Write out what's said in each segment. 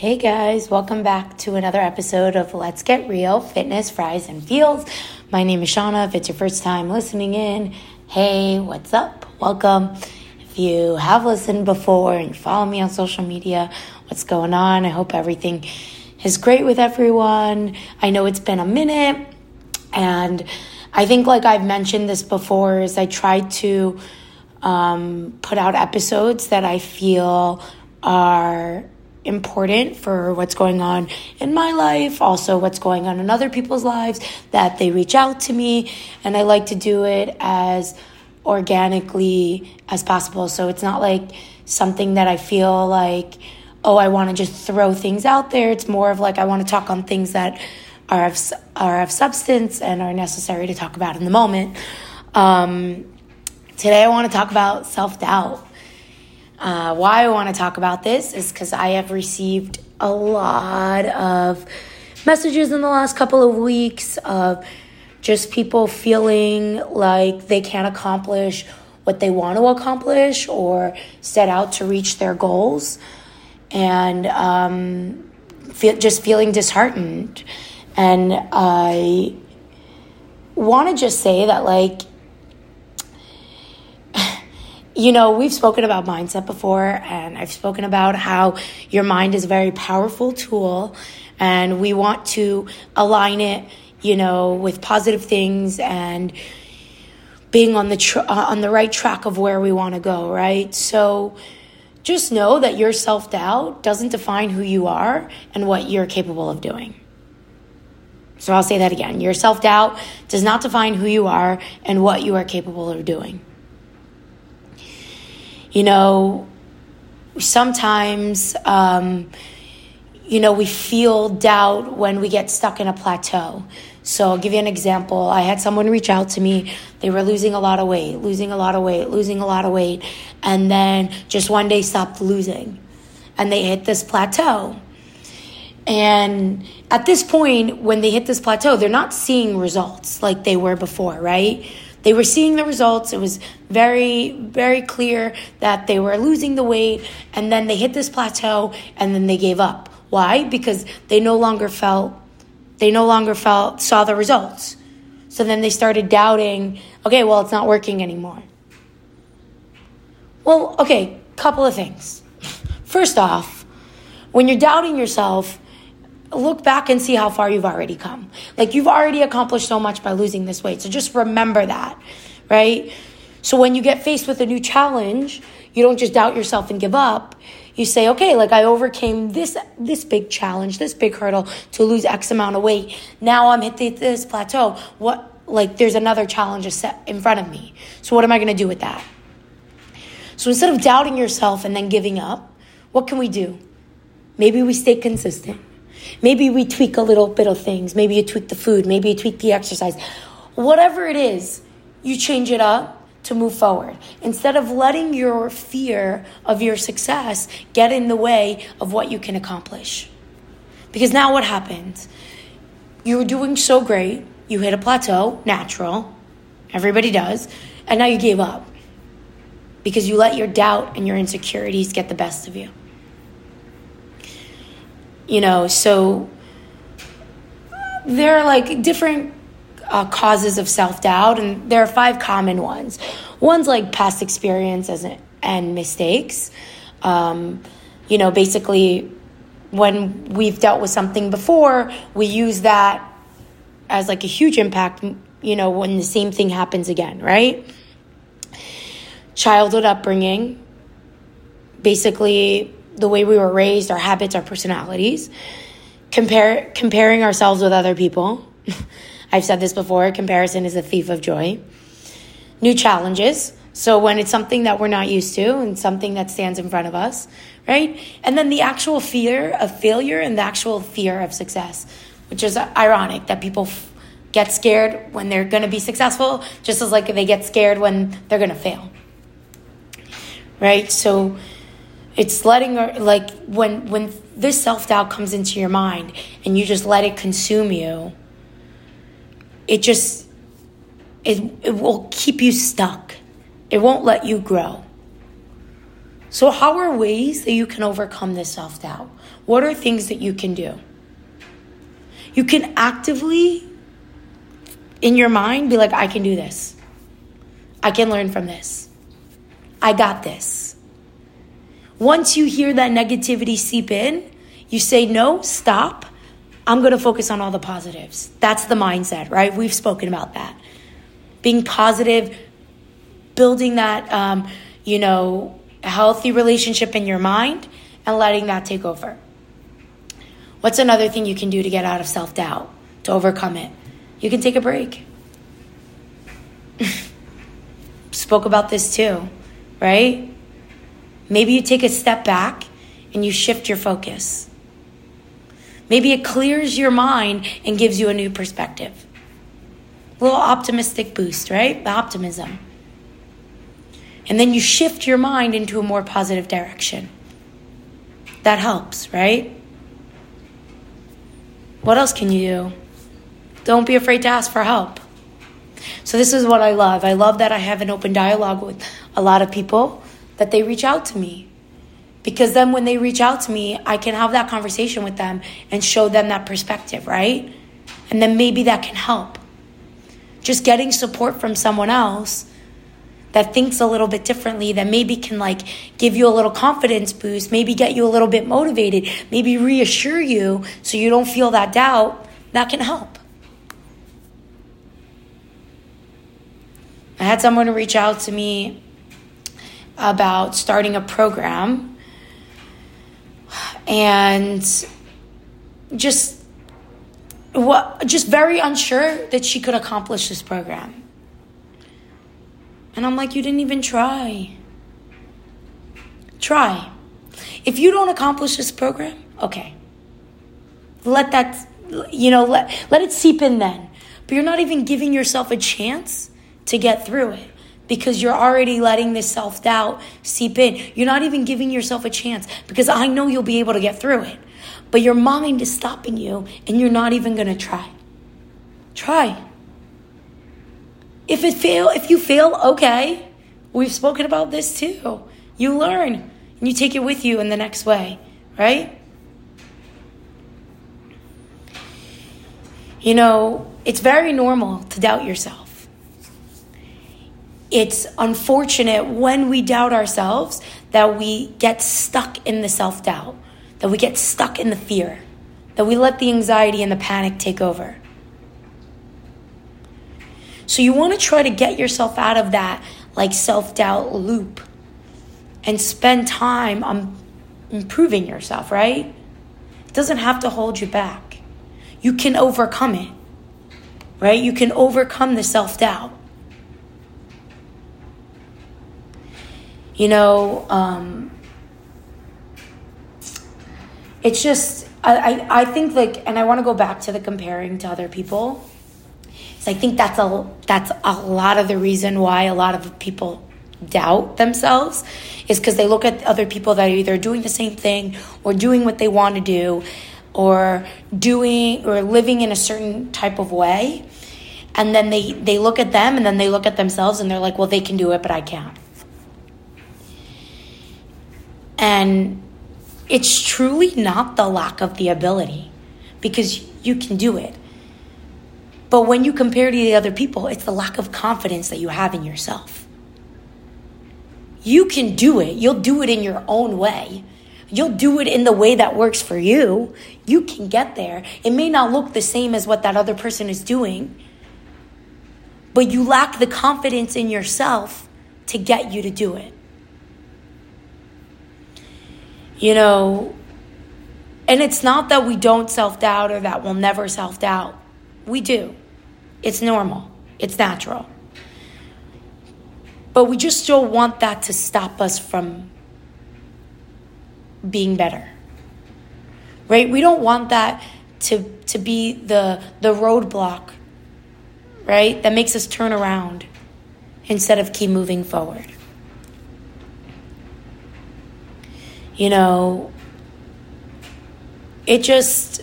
Hey guys, welcome back to another episode of Let's Get Real Fitness, Fries, and Feels. My name is Shauna. If it's your first time listening in, hey, what's up? Welcome. If you have listened before and follow me on social media, what's going on? I hope everything is great with everyone. I know it's been a minute, and I think, like I've mentioned this before, is I try to um, put out episodes that I feel are important for what's going on in my life, also what's going on in other people's lives, that they reach out to me. And I like to do it as organically as possible. So it's not like something that I feel like, oh, I want to just throw things out there. It's more of like I want to talk on things that are of, are of substance and are necessary to talk about in the moment. Um, today I want to talk about self doubt. Uh, why I want to talk about this is because I have received a lot of messages in the last couple of weeks of just people feeling like they can't accomplish what they want to accomplish or set out to reach their goals and um, feel, just feeling disheartened. And I want to just say that, like, you know, we've spoken about mindset before, and I've spoken about how your mind is a very powerful tool, and we want to align it, you know, with positive things and being on the tr- uh, on the right track of where we want to go, right? So just know that your self-doubt doesn't define who you are and what you're capable of doing. So I'll say that again. Your self-doubt does not define who you are and what you are capable of doing you know, sometimes, um, you know, we feel doubt when we get stuck in a plateau. So I'll give you an example. I had someone reach out to me. They were losing a lot of weight, losing a lot of weight, losing a lot of weight, and then just one day stopped losing. And they hit this plateau. And at this point, when they hit this plateau, they're not seeing results like they were before, right? They were seeing the results. It was very, very clear that they were losing the weight, and then they hit this plateau, and then they gave up. Why? Because they no longer felt, they no longer felt, saw the results. So then they started doubting, okay, well, it's not working anymore. Well, okay, couple of things. First off, when you're doubting yourself, look back and see how far you've already come. Like you've already accomplished so much by losing this weight. So just remember that, right? So when you get faced with a new challenge, you don't just doubt yourself and give up. You say, okay, like I overcame this this big challenge, this big hurdle to lose X amount of weight. Now I'm at this plateau. What like there's another challenge set in front of me. So what am I going to do with that? So instead of doubting yourself and then giving up, what can we do? Maybe we stay consistent. Maybe we tweak a little bit of things. Maybe you tweak the food. Maybe you tweak the exercise. Whatever it is, you change it up to move forward. Instead of letting your fear of your success get in the way of what you can accomplish. Because now what happens? You were doing so great, you hit a plateau, natural, everybody does, and now you gave up. Because you let your doubt and your insecurities get the best of you. You know, so there are like different uh, causes of self doubt, and there are five common ones. One's like past experiences and mistakes. Um, you know, basically, when we've dealt with something before, we use that as like a huge impact, you know, when the same thing happens again, right? Childhood upbringing, basically, the way we were raised, our habits, our personalities, compare comparing ourselves with other people. I've said this before, comparison is a thief of joy. New challenges. So when it's something that we're not used to and something that stands in front of us, right? And then the actual fear of failure and the actual fear of success, which is ironic that people f- get scared when they're going to be successful, just as like they get scared when they're going to fail. Right? So it's letting her like when when this self-doubt comes into your mind and you just let it consume you it just it, it will keep you stuck it won't let you grow So, how are ways that you can overcome this self doubt? What are things that you can do? You can actively, in your mind, be like, I can do this. I can learn from this. I got this. Once you hear that negativity seep in, you say, no, stop. I'm going to focus on all the positives. That's the mindset, right? We've spoken about that. Being positive, building that, um, you know, healthy relationship in your mind and letting that take over. What's another thing you can do to get out of self doubt, to overcome it? You can take a break. Spoke about this too, right? Maybe you take a step back and you shift your focus. Maybe it clears your mind and gives you a new perspective. A little optimistic boost, right? The optimism. And then you shift your mind into a more positive direction. That helps, right? What else can you do? Don't be afraid to ask for help. So, this is what I love. I love that I have an open dialogue with a lot of people, that they reach out to me. Because then when they reach out to me, I can have that conversation with them and show them that perspective, right? And then maybe that can help. Just getting support from someone else that thinks a little bit differently, that maybe can like give you a little confidence boost, maybe get you a little bit motivated, maybe reassure you so you don't feel that doubt, that can help. I had someone reach out to me about starting a program and just what just very unsure that she could accomplish this program and I'm like, you didn't even try. Try. If you don't accomplish this program, okay. Let that, you know, let, let it seep in then. But you're not even giving yourself a chance to get through it because you're already letting this self doubt seep in. You're not even giving yourself a chance because I know you'll be able to get through it. But your mind is stopping you and you're not even going to try. Try. If it fail, if you fail, okay. We've spoken about this too. You learn and you take it with you in the next way, right? You know, it's very normal to doubt yourself. It's unfortunate when we doubt ourselves that we get stuck in the self doubt, that we get stuck in the fear, that we let the anxiety and the panic take over. So you want to try to get yourself out of that like self doubt loop and spend time on improving yourself, right? It doesn't have to hold you back. You can overcome it, right? You can overcome the self doubt. You know, um, it's just, I, I, I think like, and I want to go back to the comparing to other people. So I think that's a that's a lot of the reason why a lot of people doubt themselves is because they look at other people that are either doing the same thing or doing what they want to do or doing or living in a certain type of way. And then they they look at them and then they look at themselves and they're like well they can do it but I can't and it's truly not the lack of the ability because you can do it but when you compare to the other people, it's the lack of confidence that you have in yourself. You can do it. You'll do it in your own way. You'll do it in the way that works for you. You can get there. It may not look the same as what that other person is doing, but you lack the confidence in yourself to get you to do it. You know, and it's not that we don't self doubt or that we'll never self doubt. We do. It's normal, it's natural. But we just don't want that to stop us from being better. Right? We don't want that to to be the the roadblock, right? That makes us turn around instead of keep moving forward. You know, it just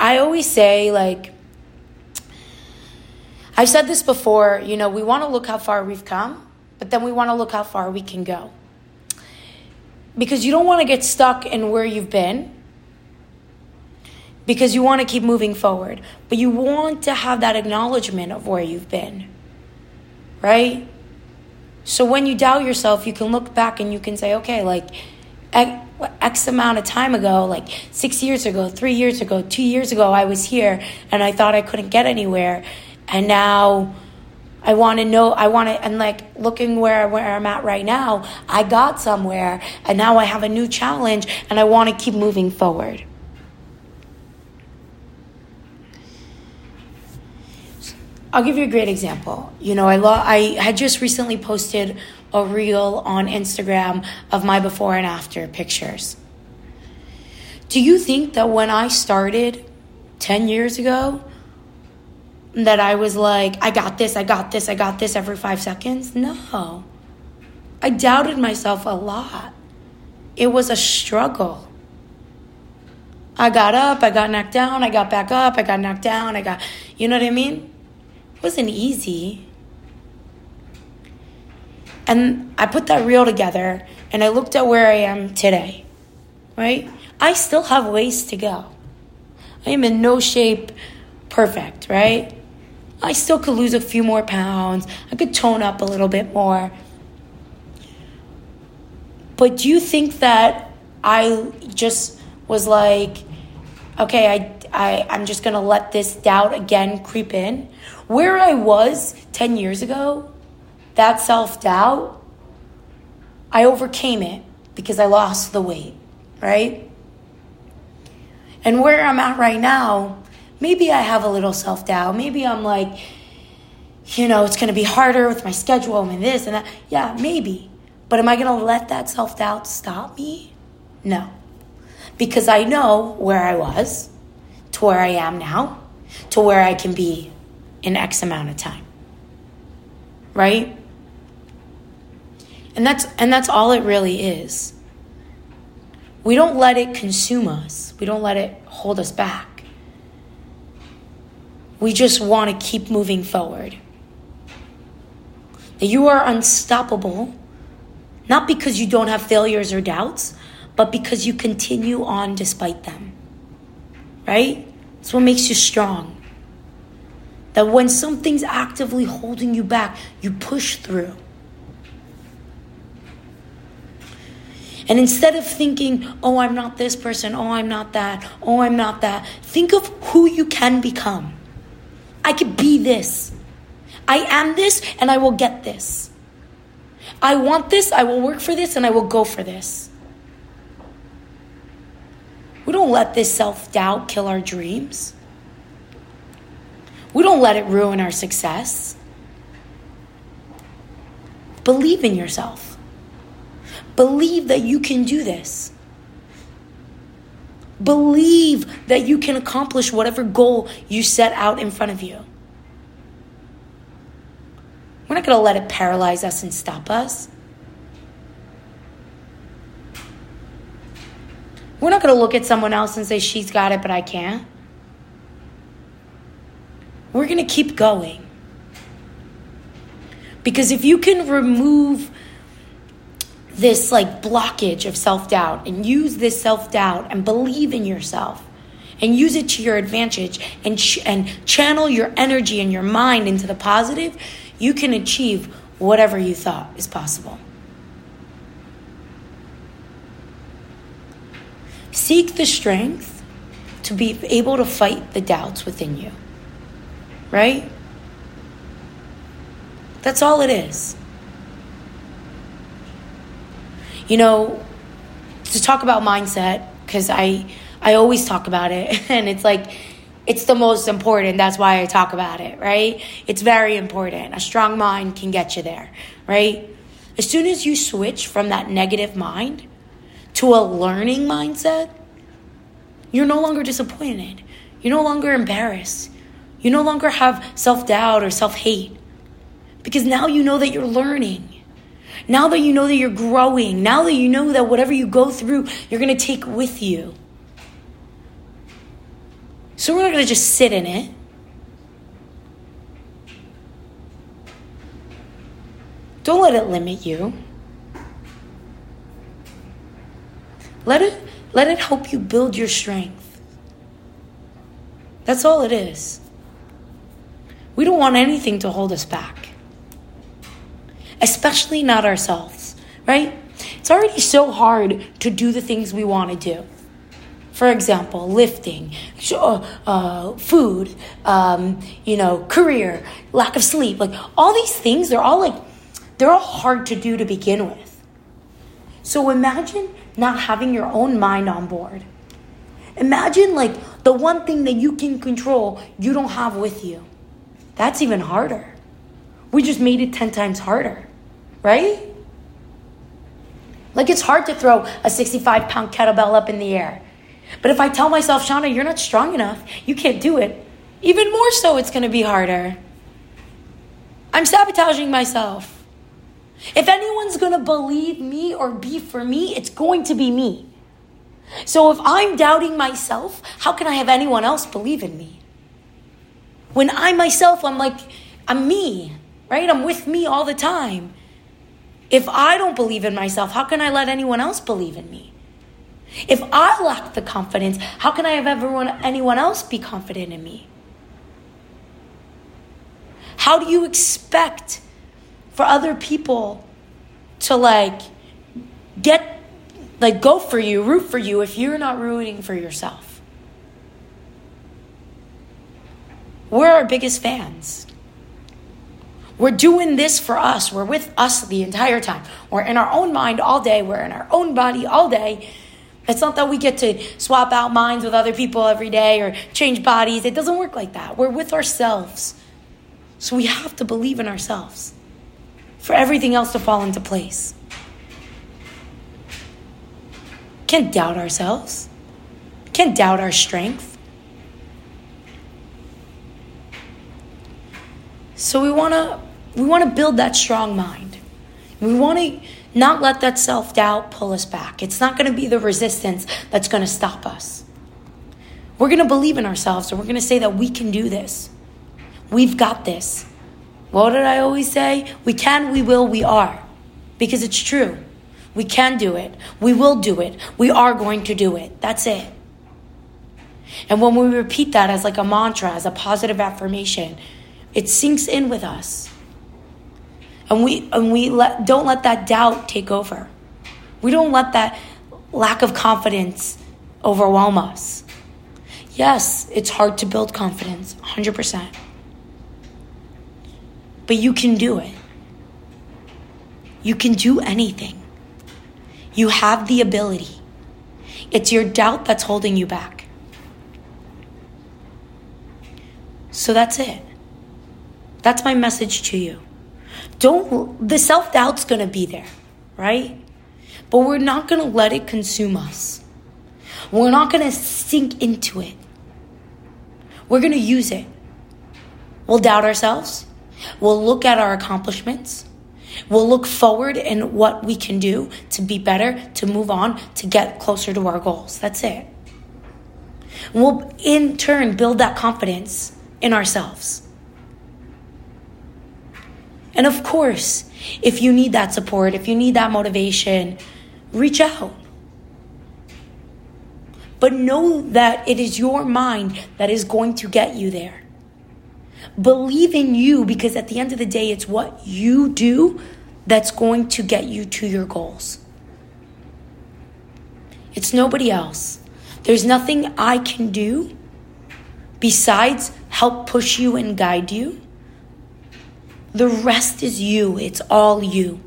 I always say like I've said this before, you know, we want to look how far we've come, but then we want to look how far we can go. because you don't want to get stuck in where you've been because you want to keep moving forward, but you want to have that acknowledgement of where you've been, right? So when you doubt yourself, you can look back and you can say, okay, like X amount of time ago, like six years ago, three years ago, two years ago, I was here and I thought I couldn't get anywhere. And now I want to know, I want to, and like looking where, where I'm at right now, I got somewhere and now I have a new challenge and I want to keep moving forward. I'll give you a great example. You know, I lo- I had just recently posted a reel on Instagram of my before and after pictures. Do you think that when I started 10 years ago that I was like, I got this, I got this, I got this every 5 seconds? No. I doubted myself a lot. It was a struggle. I got up, I got knocked down, I got back up, I got knocked down, I got, you know what I mean? It wasn't easy. And I put that reel together and I looked at where I am today, right? I still have ways to go. I am in no shape perfect, right? I still could lose a few more pounds. I could tone up a little bit more. But do you think that I just was like, okay, I, I, I'm just gonna let this doubt again creep in? Where I was 10 years ago, that self doubt, I overcame it because I lost the weight, right? And where I'm at right now, maybe I have a little self doubt. Maybe I'm like, you know, it's to be harder with my schedule and this and that. Yeah, maybe. But am I to let that self doubt stop me? No. Because I know where I was to where I am now to where I can be in X amount of time. Right? And that's and that's all it really is. We don't let it consume us. We don't let it hold us back. We just want to keep moving forward. That you are unstoppable, not because you don't have failures or doubts, but because you continue on despite them. Right? It's what makes you strong. That when something's actively holding you back, you push through. And instead of thinking, oh, I'm not this person, oh, I'm not that, oh, I'm not that, think of who you can become. I could be this. I am this, and I will get this. I want this, I will work for this, and I will go for this. We don't let this self doubt kill our dreams. We don't let it ruin our success. Believe in yourself. Believe that you can do this. Believe that you can accomplish whatever goal you set out in front of you. We're not going to let it paralyze us and stop us. We're not going to look at someone else and say, she's got it, but I can't. We're going to keep going. Because if you can remove this like blockage of self doubt and use this self doubt and believe in yourself and use it to your advantage and, ch- and channel your energy and your mind into the positive, you can achieve whatever you thought is possible. Seek the strength to be able to fight the doubts within you right? That's all it is. You know, to talk about mindset, because I I always talk about it, and it's like it's the most important. That's why I talk about it, right? It's very important. A strong mind can get you there, right? As soon as you switch from that negative mind to a learning mindset, you're no longer disappointed. You're no longer embarrassed. You no longer have self doubt or self hate because now you know that you're learning. Now that you know that you're growing, now that you know that whatever you go through, you're going to take with you. So we're not going to just sit in it. Don't let it limit you. Let it let it help you build your strength. That's all it is. We don't want anything to hold us back. Especially not ourselves, right? It's already so hard to do the things we want to do. For example, lifting, uh, uh, food, um, you know, career, lack of sleep, like all these things, they're all like, they're all hard to do to begin with. So imagine not having your own mind on board. Imagine like the one thing that you can control you don't have with you. That's even harder. We just made it 10 times harder, right? Like it's hard to throw a 65 pound kettlebell up in the air. But if I tell myself, Shauna, you're not strong enough, you can't do it, even more so it's to be harder. I'm sabotaging myself. If anyone's going to believe me or be for me, it's going to be me. So if I'm doubting myself, how can I have anyone else believe in me? When I myself, I'm like, I'm me, right? I'm with me all the time. If I don't believe in myself, how can I let anyone else believe in me? If I lack the confidence, how can I have everyone, anyone else be confident in me? How do you expect for other people to like get, like go for you, root for you if you're not rooting for yourself? We're our biggest fans. We're doing this for us. We're with us the entire time. We're in our own mind all day. We're in our own body all day. It's not that we get to swap out minds with other people every day or change bodies. It doesn't work like that. We're with ourselves. So we have to believe in ourselves for everything else to fall into place. Can't doubt ourselves. Can't doubt our strength. So we want to we want to build that strong mind. We want to not let that self doubt pull us back. It's not going to be the resistance that's going to stop us. We're going to believe in ourselves and we're going to say that we can do this. We've got this. What did I always say? We can, we will, we are. Because it's true. We can do it. We will do it. We are going to do it. That's it. And when we repeat that as like a mantra, as a positive affirmation, it sinks in with us. And we and we let, don't let that doubt take over. We don't let that lack of confidence overwhelm us. Yes, it's hard to build confidence, 100%. But you can do it. You can do anything. You have the ability. It's your doubt that's holding you back. So that's it. That's my message to you. Don't, the self doubt's gonna be there, right? But we're not gonna let it consume us. We're not gonna sink into it. We're gonna use it. We'll doubt ourselves. We'll look at our accomplishments. We'll look forward in what we can do to be better, to move on, to get closer to our goals. That's it. We'll in turn build that confidence in ourselves. And of course, if you need that support, if you need that motivation, reach out. But know that it is your mind that is going to get you there. Believe in you because at the end of the day, it's what you do that's going to get you to your goals. It's nobody else. There's nothing I can do besides help push you and guide you. The rest is you, it's all you.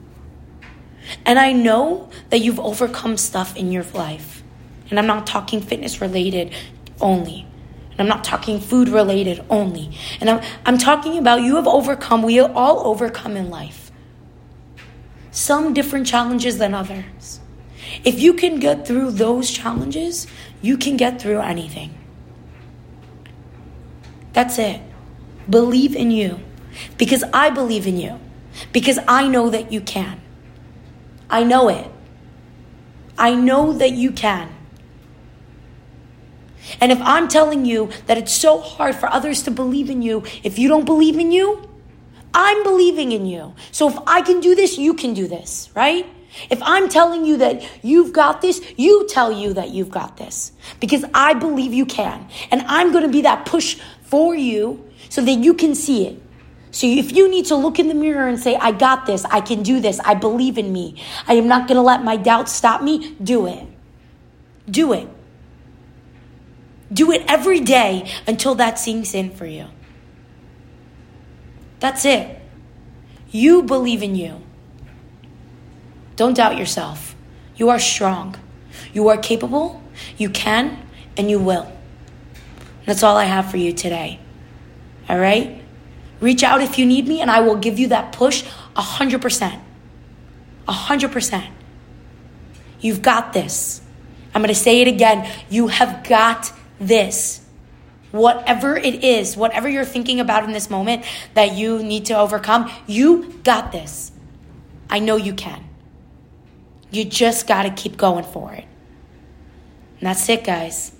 And I know that you've overcome stuff in your life. And I'm not talking fitness related only. I'm not talking food related only. And I'm, I'm talking about you have overcome, we all overcome in life. Some different challenges than others. If you can get through those challenges, you can get through anything. That's it. Believe in you. Because I believe in you. Because I know that you can. I know it. I know that you can. And if I'm telling you that it's so hard for others to believe in you, if you don't believe in you, I'm believing in you. So if I can do this, you can do this, right? If I'm telling you that you've got this, you tell you that you've got this because I believe you can. And I'm going to be that push for you so that you can see it. So if you need to look in the mirror and say, I got this, I can do this, I believe in me, I am not going to let my doubts stop me, do it. Do it. Do it every day until that sinks in for you. That's it. You believe in you. Don't doubt yourself. You are strong. You are capable. You can and you will. That's all I have for you today. All right? Reach out if you need me, and I will give you that push 100%. 100%. You've got this. I'm going to say it again. You have got this. Whatever it is, whatever you're thinking about in this moment that you need to overcome, you got this. I know you can. You just got to keep going for it. And that's it, guys.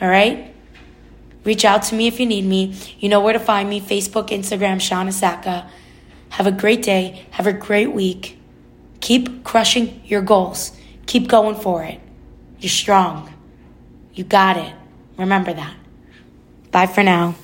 All right? Reach out to me if you need me. You know where to find me Facebook, Instagram, Shauna Saka. Have a great day. Have a great week. Keep crushing your goals. Keep going for it. You're strong. You got it. Remember that. Bye for now.